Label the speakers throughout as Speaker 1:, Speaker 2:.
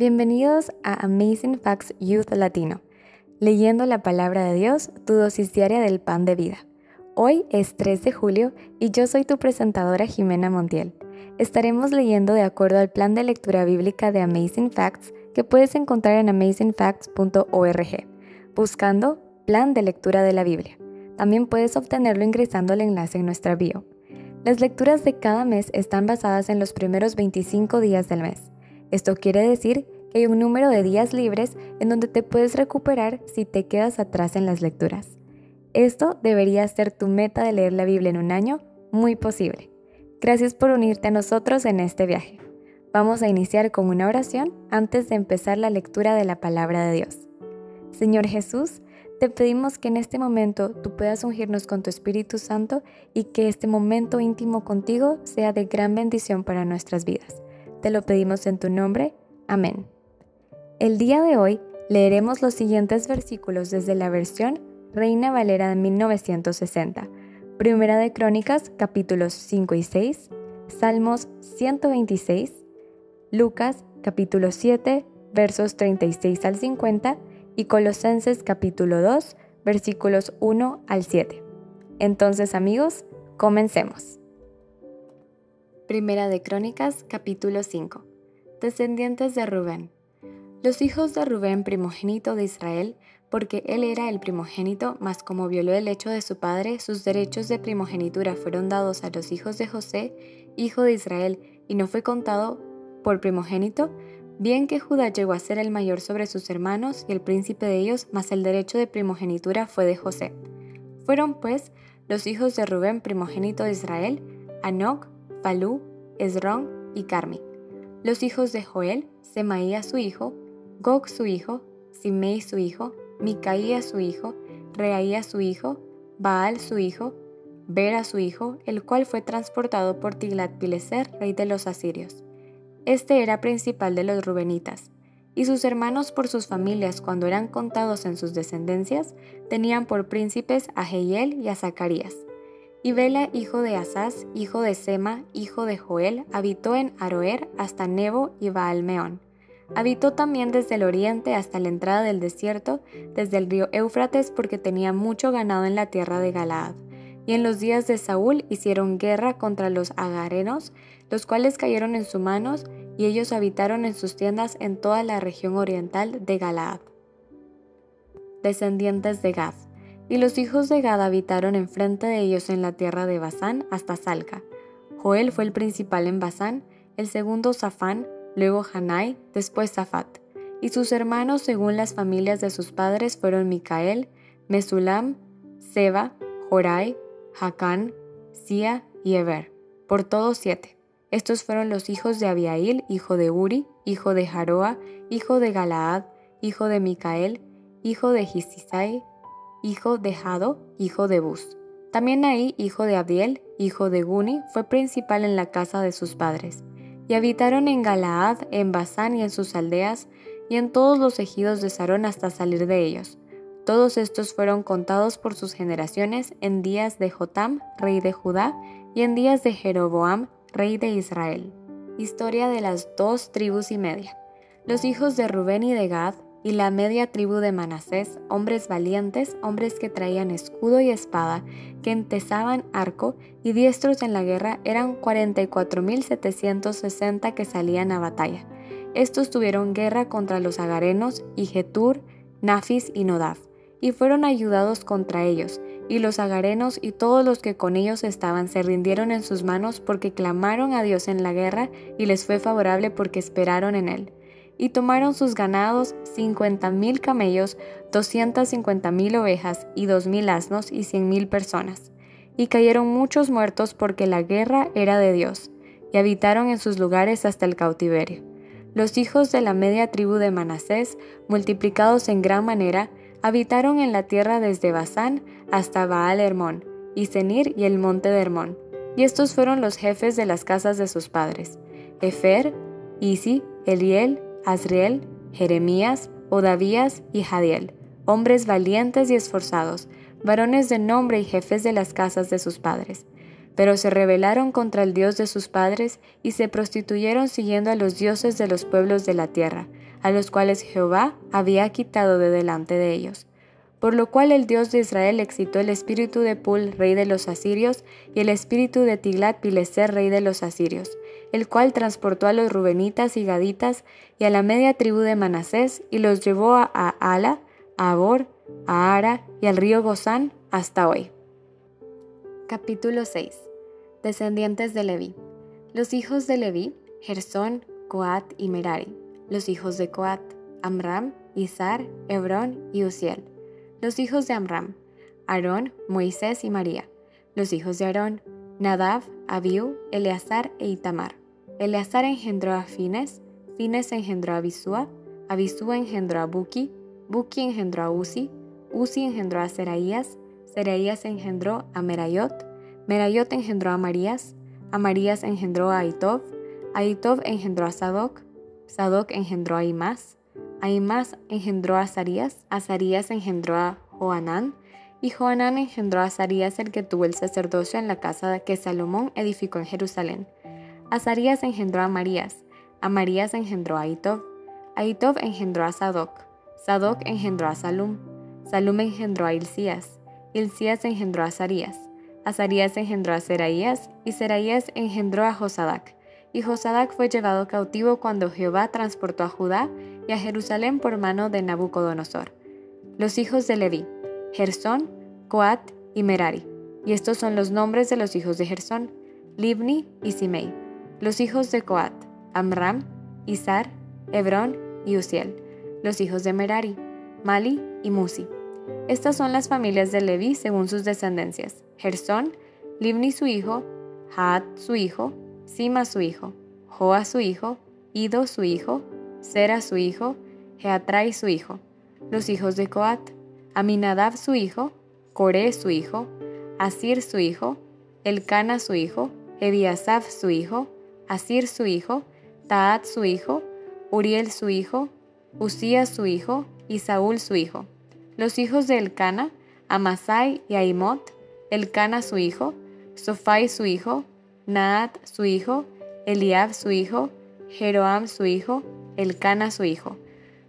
Speaker 1: Bienvenidos a Amazing Facts Youth Latino, leyendo la palabra de Dios, tu dosis diaria del pan de vida. Hoy es 3 de julio y yo soy tu presentadora Jimena Montiel. Estaremos leyendo de acuerdo al plan de lectura bíblica de Amazing Facts que puedes encontrar en amazingfacts.org, buscando Plan de Lectura de la Biblia. También puedes obtenerlo ingresando al enlace en nuestra bio. Las lecturas de cada mes están basadas en los primeros 25 días del mes. Esto quiere decir que hay un número de días libres en donde te puedes recuperar si te quedas atrás en las lecturas. Esto debería ser tu meta de leer la Biblia en un año muy posible. Gracias por unirte a nosotros en este viaje. Vamos a iniciar con una oración antes de empezar la lectura de la palabra de Dios. Señor Jesús, te pedimos que en este momento tú puedas ungirnos con tu Espíritu Santo y que este momento íntimo contigo sea de gran bendición para nuestras vidas. Te lo pedimos en tu nombre. Amén. El día de hoy leeremos los siguientes versículos desde la versión Reina Valera de 1960, Primera de Crónicas capítulos 5 y 6, Salmos 126, Lucas capítulo 7 versos 36 al 50 y Colosenses capítulo 2, versículos 1 al 7. Entonces amigos, comencemos. Primera de Crónicas capítulo 5. Descendientes de Rubén. Los hijos de Rubén, primogénito de Israel, porque él era el primogénito, mas como violó el hecho de su padre, sus derechos de primogenitura fueron dados a los hijos de José, hijo de Israel, y no fue contado por primogénito, Bien que Judá llegó a ser el mayor sobre sus hermanos y el príncipe de ellos, mas el derecho de primogenitura fue de José. Fueron pues los hijos de Rubén, primogénito de Israel, Anoc, Falú, Esrón y Carmi. Los hijos de Joel, Semaía su hijo, Gog su hijo, Simei su hijo, Micaía su hijo, Reaía su hijo, Baal su hijo, Bera su hijo, el cual fue transportado por Tiglat-Pileser, rey de los asirios. Este era principal de los rubenitas, y sus hermanos por sus familias cuando eran contados en sus descendencias, tenían por príncipes a Jehiel y a Zacarías. Y Bela, hijo de Asaz, hijo de Sema, hijo de Joel, habitó en Aroer hasta Nebo y Baalmeón. Habitó también desde el oriente hasta la entrada del desierto, desde el río Éufrates, porque tenía mucho ganado en la tierra de Galaad. Y en los días de Saúl hicieron guerra contra los agarenos, los cuales cayeron en sus manos, y ellos habitaron en sus tiendas en toda la región oriental de Galaad. Descendientes de Gad. Y los hijos de Gad habitaron enfrente de ellos en la tierra de Basán hasta Salca. Joel fue el principal en Basán, el segundo Safán, luego Hanai, después Zafat. Y sus hermanos según las familias de sus padres fueron Micael, Mesulam, Seba, Jorai, Jacán, Sia y Eber, por todos siete. Estos fueron los hijos de Abiail, hijo de Uri, hijo de Jaroa, hijo de Galaad, hijo de Micael, hijo de Gisisai, hijo de Jado, hijo de Bus. También ahí, hijo de Abdiel, hijo de Guni, fue principal en la casa de sus padres. Y habitaron en Galaad, en Basán y en sus aldeas, y en todos los ejidos de Sarón hasta salir de ellos. Todos estos fueron contados por sus generaciones en días de Jotam, rey de Judá, y en días de Jeroboam, rey de Israel. Historia de las dos tribus y media. Los hijos de Rubén y de Gad, y la media tribu de Manasés, hombres valientes, hombres que traían escudo y espada, que entesaban arco y diestros en la guerra, eran 44.760 que salían a batalla. Estos tuvieron guerra contra los agarenos y Getur, Nafis y Nodaf, y fueron ayudados contra ellos, y los agarenos y todos los que con ellos estaban se rindieron en sus manos porque clamaron a Dios en la guerra y les fue favorable porque esperaron en él. Y tomaron sus ganados cincuenta mil camellos, cincuenta mil ovejas y dos mil asnos y cien mil personas. Y cayeron muchos muertos porque la guerra era de Dios, y habitaron en sus lugares hasta el cautiverio. Los hijos de la media tribu de Manasés, multiplicados en gran manera, habitaron en la tierra desde Basán hasta Baal Hermón, y Senir y el monte de Hermón. Y estos fueron los jefes de las casas de sus padres: Efer, Isi, Eliel, Azriel, Jeremías, Odavías y Jadiel, hombres valientes y esforzados, varones de nombre y jefes de las casas de sus padres. Pero se rebelaron contra el Dios de sus padres y se prostituyeron siguiendo a los dioses de los pueblos de la tierra a los cuales Jehová había quitado de delante de ellos. Por lo cual el Dios de Israel excitó el espíritu de Pul, rey de los asirios, y el espíritu de Tiglat-Pileser, rey de los asirios, el cual transportó a los rubenitas y gaditas y a la media tribu de Manasés y los llevó a Ala, a Abor, a Ara y al río Gozán hasta hoy. Capítulo 6 Descendientes de Leví. Los hijos de Leví, Gersón, Coat y Merari. Los hijos de Coat, Amram, Izar, Hebrón y Uziel. Los hijos de Amram, Aarón, Moisés y María. Los hijos de Aarón, Nadav, Abiú, Eleazar e Itamar. Eleazar engendró a Fines, Fines engendró a Abisúa, Abisúa engendró a Buki, Buki engendró a Uzi, Uzi engendró a Seraías, Seraías engendró a Merayot, Merayot engendró a Marías, a Marías engendró a Aitov, Aitov engendró a Sadoc, Sadoc engendró a Imás, a Imás engendró a Azarías, Azarías engendró a Joanán, y Joanán engendró a Azarías el que tuvo el sacerdocio en la casa que Salomón edificó en Jerusalén. Azarías engendró a Marías, a Marías engendró a Aitov, Aitov engendró a Sadoc, Sadoc engendró a Salum, Salum engendró a Hilcías, Hilcías engendró a Azarías, Azarías engendró a Seraías, y Seraías engendró a Josadac. Y Josadac fue llevado cautivo cuando Jehová transportó a Judá y a Jerusalén por mano de Nabucodonosor. Los hijos de Leví, Gersón, Coat y Merari. Y estos son los nombres de los hijos de Gersón, Libni y Simei. Los hijos de Coat, Amram, Izar, Hebrón y Uziel. Los hijos de Merari, Mali y Musi. Estas son las familias de Leví según sus descendencias. Gersón, Libni su hijo, Haat su hijo, Sima su hijo, Joa su hijo, Ido su hijo, Sera su hijo, Jeatrai su hijo. Los hijos de Coat, Aminadab su hijo, Coré su hijo, Asir su hijo, Elcana su hijo, Ebiasaf su hijo, Asir su hijo, Taat su hijo, Uriel su hijo, Usías su hijo y Saúl su hijo. Los hijos de Elcana, Amasai y Aimot, Elcana su hijo, Sofai su hijo, Naat su hijo, Eliab su hijo, Jeroam su hijo, Elcana su hijo.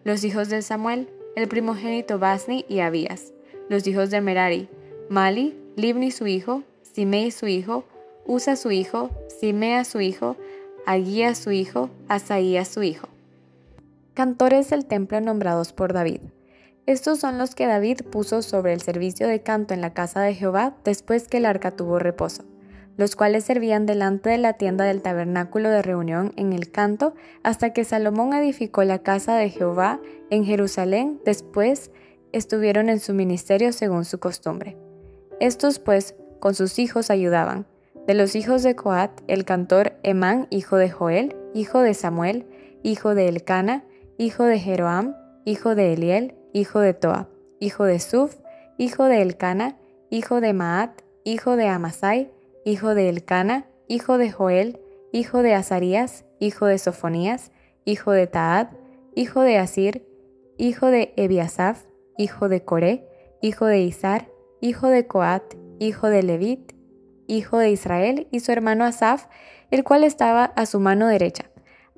Speaker 1: Los hijos de Samuel, el primogénito Basni y Abías. Los hijos de Merari, Mali, Libni su hijo, Simei su hijo, Usa su hijo, Simea su hijo, Aguía su hijo, Asaías su hijo. Cantores del templo nombrados por David. Estos son los que David puso sobre el servicio de canto en la casa de Jehová después que el arca tuvo reposo, los cuales servían delante de la tienda del tabernáculo de reunión en el canto hasta que Salomón edificó la casa de Jehová en Jerusalén, después estuvieron en su ministerio según su costumbre. Estos pues con sus hijos ayudaban. De los hijos de Coat, el cantor Emán, hijo de Joel, hijo de Samuel, hijo de Elcana, hijo de Jeroam, hijo de Eliel, hijo de Toa, hijo de Suf, hijo de Elcana, hijo de Maat, hijo de Amasai, hijo de Elcana, hijo de Joel, hijo de Azarías, hijo de Sofonías, hijo de Taad, hijo de Asir, hijo de Ebiasaf, hijo de Coré, hijo de Izar, hijo de Coat, hijo de Levit, hijo de Israel, y su hermano Asaf, el cual estaba a su mano derecha.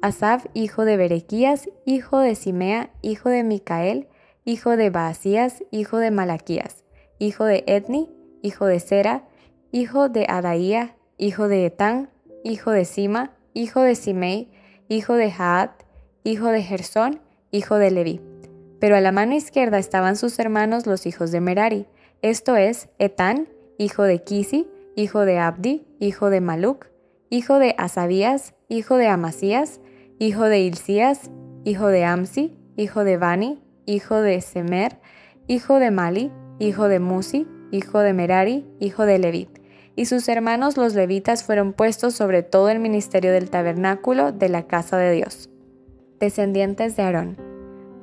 Speaker 1: Asaf, hijo de Berequías, hijo de Simea, hijo de Micael, hijo de Baasías, hijo de Malaquías, hijo de Etni, hijo de Sera, hijo de Adaía, hijo de Etán, hijo de Sima, hijo de Simei, hijo de Jaat, hijo de Gersón, hijo de Leví. Pero a la mano izquierda estaban sus hermanos los hijos de Merari, esto es, Etán, hijo de Kisi, hijo de Abdi, hijo de Maluc, hijo de Asabías, hijo de Amasías, hijo de Hilcías, hijo de Amsi, hijo de Bani, hijo de Semer, hijo de Mali, hijo de Musi, hijo de Merari, hijo de Leví. Y sus hermanos los levitas fueron puestos sobre todo el ministerio del tabernáculo de la casa de Dios. Descendientes de Aarón.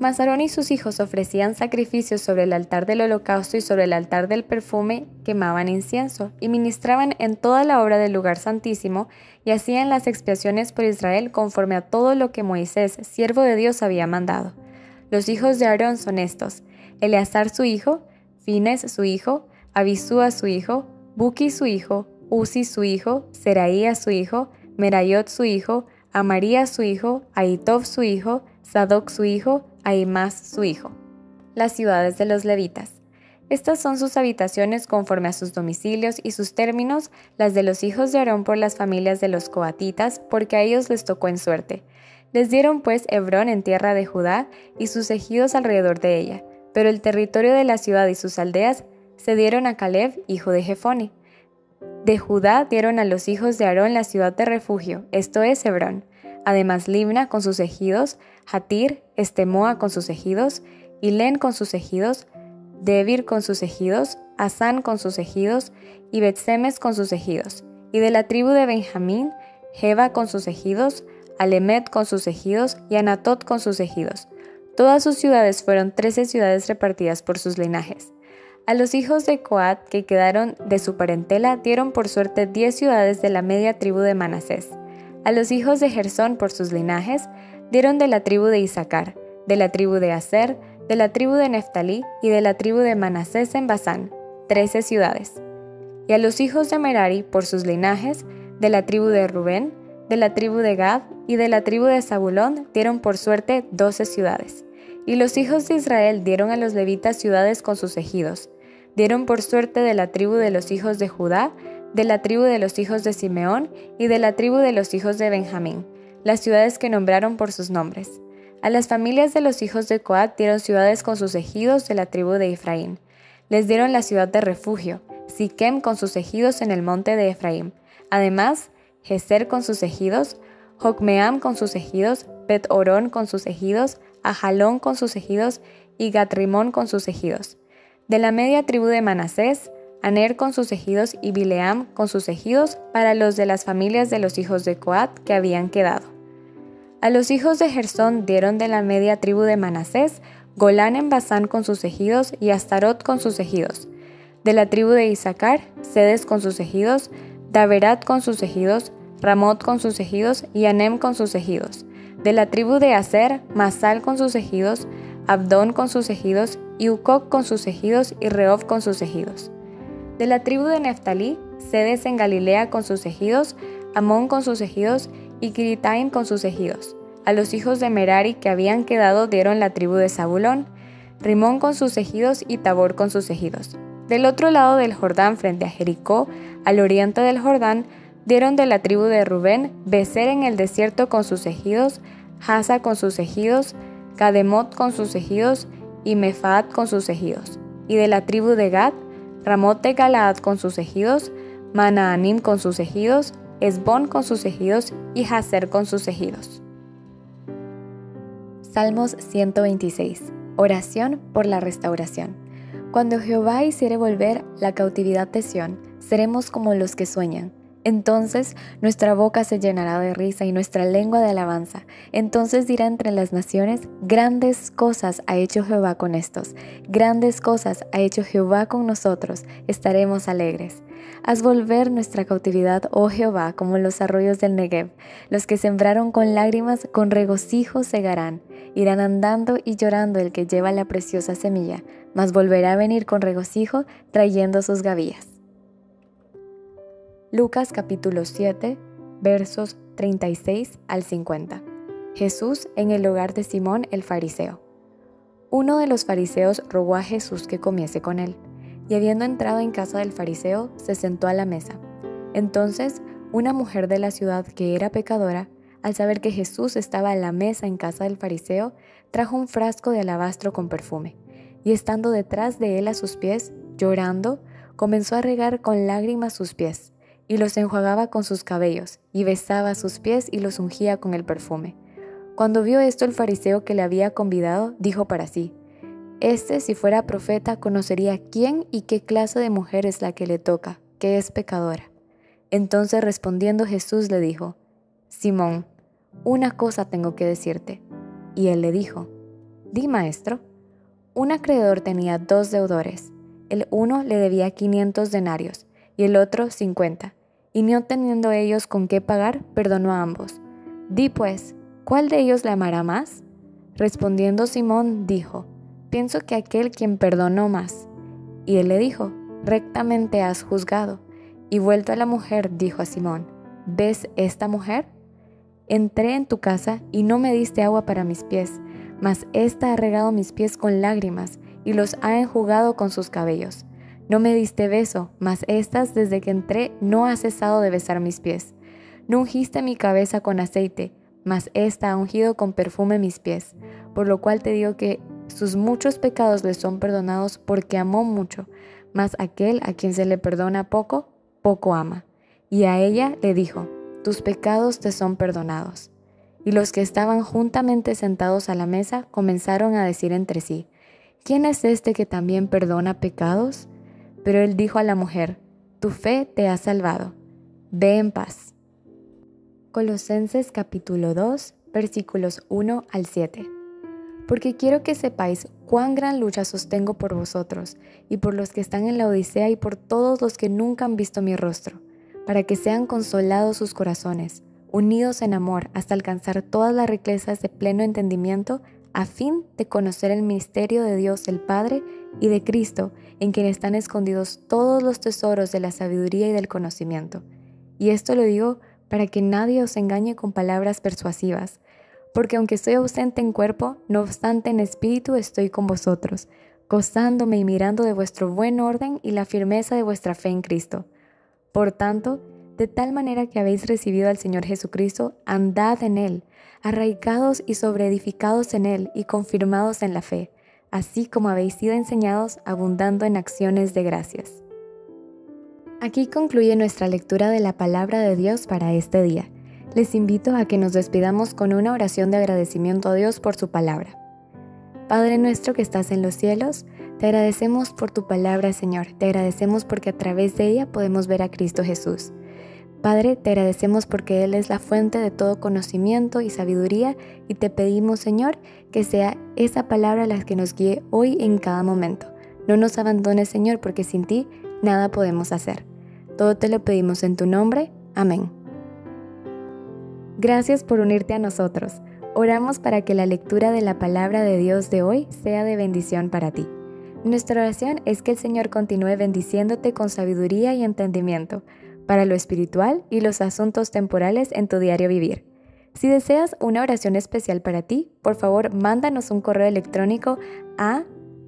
Speaker 1: Mas Aarón y sus hijos ofrecían sacrificios sobre el altar del holocausto y sobre el altar del perfume, quemaban incienso, y ministraban en toda la obra del lugar santísimo, y hacían las expiaciones por Israel conforme a todo lo que Moisés, siervo de Dios, había mandado. Los hijos de Aarón son estos, Eleazar su hijo, Fines su hijo, Abisúa su hijo, Buki su hijo, Uzi su hijo, Seraías su hijo, Merayot su hijo, Amaría su hijo, Aitov su hijo, Sadoc su hijo, Ahimás su hijo. Las ciudades de los levitas. Estas son sus habitaciones conforme a sus domicilios y sus términos, las de los hijos de Aarón por las familias de los coatitas, porque a ellos les tocó en suerte. Les dieron pues Hebrón en tierra de Judá y sus ejidos alrededor de ella, pero el territorio de la ciudad y sus aldeas se dieron a Caleb, hijo de Jefone. De Judá dieron a los hijos de Aarón la ciudad de refugio, esto es Hebrón. Además Libna con sus ejidos, Hatir, Estemoa con sus ejidos, Ilén con sus ejidos, Debir con sus ejidos, Asán con sus ejidos, y Betsemes con sus ejidos. Y de la tribu de Benjamín, Jeba con sus ejidos, Alemet con sus ejidos, y Anatot con sus ejidos. Todas sus ciudades fueron trece ciudades repartidas por sus linajes. A los hijos de Coat que quedaron de su parentela dieron por suerte diez ciudades de la media tribu de Manasés. A los hijos de Gersón por sus linajes dieron de la tribu de Isaacar, de la tribu de Aser, de la tribu de Neftalí y de la tribu de Manasés en Basán, trece ciudades. Y a los hijos de Merari, por sus linajes, de la tribu de Rubén, de la tribu de Gad y de la tribu de Zabulón dieron por suerte doce ciudades. Y los hijos de Israel dieron a los levitas ciudades con sus ejidos. Dieron por suerte de la tribu de los hijos de Judá, de la tribu de los hijos de Simeón y de la tribu de los hijos de Benjamín, las ciudades que nombraron por sus nombres. A las familias de los hijos de Coat dieron ciudades con sus ejidos de la tribu de Efraín. Les dieron la ciudad de refugio, Siquem con sus ejidos en el monte de Efraín. Además, Geser con sus ejidos, Jocmeam con sus ejidos, Bet Orón con sus ejidos, Ajalón con sus ejidos y Gatrimón con sus ejidos. De la media tribu de Manasés, Aner con sus ejidos y Bileam con sus ejidos para los de las familias de los hijos de Coat que habían quedado. A los hijos de Gersón dieron de la media tribu de Manasés, Golán en Basán con sus ejidos y Astarot con sus ejidos. De la tribu de Isaacar, Sedes con sus ejidos, Daverat con sus ejidos, Ramot con sus ejidos y Anem con sus ejidos. De la tribu de Aser, Masal con sus ejidos, Abdón con sus ejidos, y con sus ejidos y Reob con sus ejidos. De la tribu de Neftalí, Sedes en Galilea con sus ejidos, Amón con sus ejidos y Kiritaim con sus ejidos. A los hijos de Merari que habían quedado dieron la tribu de Zabulón, Rimón con sus ejidos y Tabor con sus ejidos. Del otro lado del Jordán, frente a Jericó, al oriente del Jordán, dieron de la tribu de Rubén Becer en el desierto con sus ejidos, Hasa con sus ejidos, Kademot con sus ejidos y Mefaat con sus ejidos. Y de la tribu de Gad, Ramot de Galaad con sus ejidos, Manaanim con sus ejidos, Esbón con sus ejidos y Hazer con sus ejidos. Salmos 126. Oración por la restauración. Cuando Jehová hiciere volver la cautividad de Sión, seremos como los que sueñan entonces nuestra boca se llenará de risa y nuestra lengua de alabanza. Entonces dirá entre las naciones, grandes cosas ha hecho Jehová con estos, grandes cosas ha hecho Jehová con nosotros, estaremos alegres. Haz volver nuestra cautividad, oh Jehová, como los arroyos del Negev. Los que sembraron con lágrimas, con regocijo segarán. Irán andando y llorando el que lleva la preciosa semilla, mas volverá a venir con regocijo trayendo sus gavillas. Lucas capítulo 7, versos 36 al 50. Jesús en el hogar de Simón el fariseo. Uno de los fariseos rogó a Jesús que comiese con él, y habiendo entrado en casa del fariseo, se sentó a la mesa. Entonces, una mujer de la ciudad que era pecadora, al saber que Jesús estaba a la mesa en casa del fariseo, trajo un frasco de alabastro con perfume, y estando detrás de él a sus pies, llorando, comenzó a regar con lágrimas sus pies y los enjuagaba con sus cabellos, y besaba sus pies y los ungía con el perfume. Cuando vio esto el fariseo que le había convidado, dijo para sí, Este si fuera profeta conocería quién y qué clase de mujer es la que le toca, que es pecadora. Entonces respondiendo Jesús le dijo, Simón, una cosa tengo que decirte. Y él le dijo, Di maestro. Un acreedor tenía dos deudores. El uno le debía quinientos denarios y el otro cincuenta y no teniendo ellos con qué pagar, perdonó a ambos. Di pues, ¿cuál de ellos le amará más? Respondiendo Simón, dijo, pienso que aquel quien perdonó más. Y él le dijo, rectamente has juzgado. Y vuelto a la mujer, dijo a Simón, ¿ves esta mujer? Entré en tu casa y no me diste agua para mis pies, mas ésta ha regado mis pies con lágrimas y los ha enjugado con sus cabellos. No me diste beso, mas estas desde que entré no ha cesado de besar mis pies. No ungiste mi cabeza con aceite, mas ésta ha ungido con perfume mis pies, por lo cual te digo que sus muchos pecados le son perdonados porque amó mucho, mas aquel a quien se le perdona poco, poco ama. Y a ella le dijo, tus pecados te son perdonados. Y los que estaban juntamente sentados a la mesa comenzaron a decir entre sí, ¿quién es este que también perdona pecados? Pero él dijo a la mujer, tu fe te ha salvado, ve en paz. Colosenses capítulo 2, versículos 1 al 7. Porque quiero que sepáis cuán gran lucha sostengo por vosotros y por los que están en la Odisea y por todos los que nunca han visto mi rostro, para que sean consolados sus corazones, unidos en amor hasta alcanzar todas las riquezas de pleno entendimiento, a fin de conocer el misterio de Dios el Padre y de Cristo, en quien están escondidos todos los tesoros de la sabiduría y del conocimiento. Y esto lo digo para que nadie os engañe con palabras persuasivas, porque aunque estoy ausente en cuerpo, no obstante en espíritu estoy con vosotros, gozándome y mirando de vuestro buen orden y la firmeza de vuestra fe en Cristo. Por tanto, de tal manera que habéis recibido al Señor Jesucristo, andad en Él, arraigados y sobreedificados en Él y confirmados en la fe, así como habéis sido enseñados, abundando en acciones de gracias. Aquí concluye nuestra lectura de la palabra de Dios para este día. Les invito a que nos despidamos con una oración de agradecimiento a Dios por su palabra. Padre nuestro que estás en los cielos, te agradecemos por tu palabra, Señor. Te agradecemos porque a través de ella podemos ver a Cristo Jesús. Padre, te agradecemos porque Él es la fuente de todo conocimiento y sabiduría y te pedimos, Señor, que sea esa palabra la que nos guíe hoy en cada momento. No nos abandones, Señor, porque sin ti nada podemos hacer. Todo te lo pedimos en tu nombre. Amén. Gracias por unirte a nosotros. Oramos para que la lectura de la palabra de Dios de hoy sea de bendición para ti. Nuestra oración es que el Señor continúe bendiciéndote con sabiduría y entendimiento para lo espiritual y los asuntos temporales en tu diario vivir. Si deseas una oración especial para ti, por favor mándanos un correo electrónico a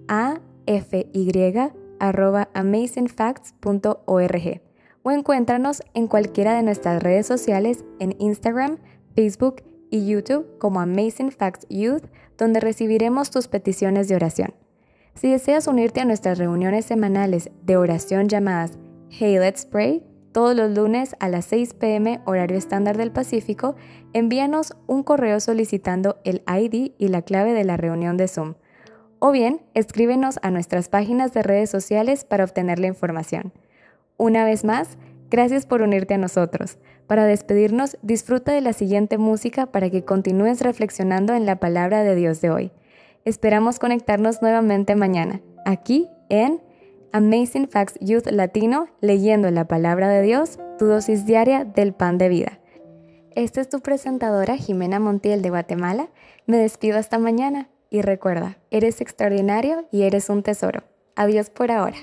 Speaker 1: afy.amazingfacts.org o encuéntranos en cualquiera de nuestras redes sociales en Instagram, Facebook y YouTube como Amazing Facts Youth, donde recibiremos tus peticiones de oración. Si deseas unirte a nuestras reuniones semanales de oración llamadas Hey Let's Pray, todos los lunes a las 6 pm horario estándar del Pacífico, envíanos un correo solicitando el ID y la clave de la reunión de Zoom. O bien, escríbenos a nuestras páginas de redes sociales para obtener la información. Una vez más, gracias por unirte a nosotros. Para despedirnos, disfruta de la siguiente música para que continúes reflexionando en la palabra de Dios de hoy. Esperamos conectarnos nuevamente mañana, aquí en Amazing Facts Youth Latino, leyendo la palabra de Dios, tu dosis diaria del pan de vida. Esta es tu presentadora Jimena Montiel de Guatemala. Me despido hasta mañana y recuerda, eres extraordinario y eres un tesoro. Adiós por ahora.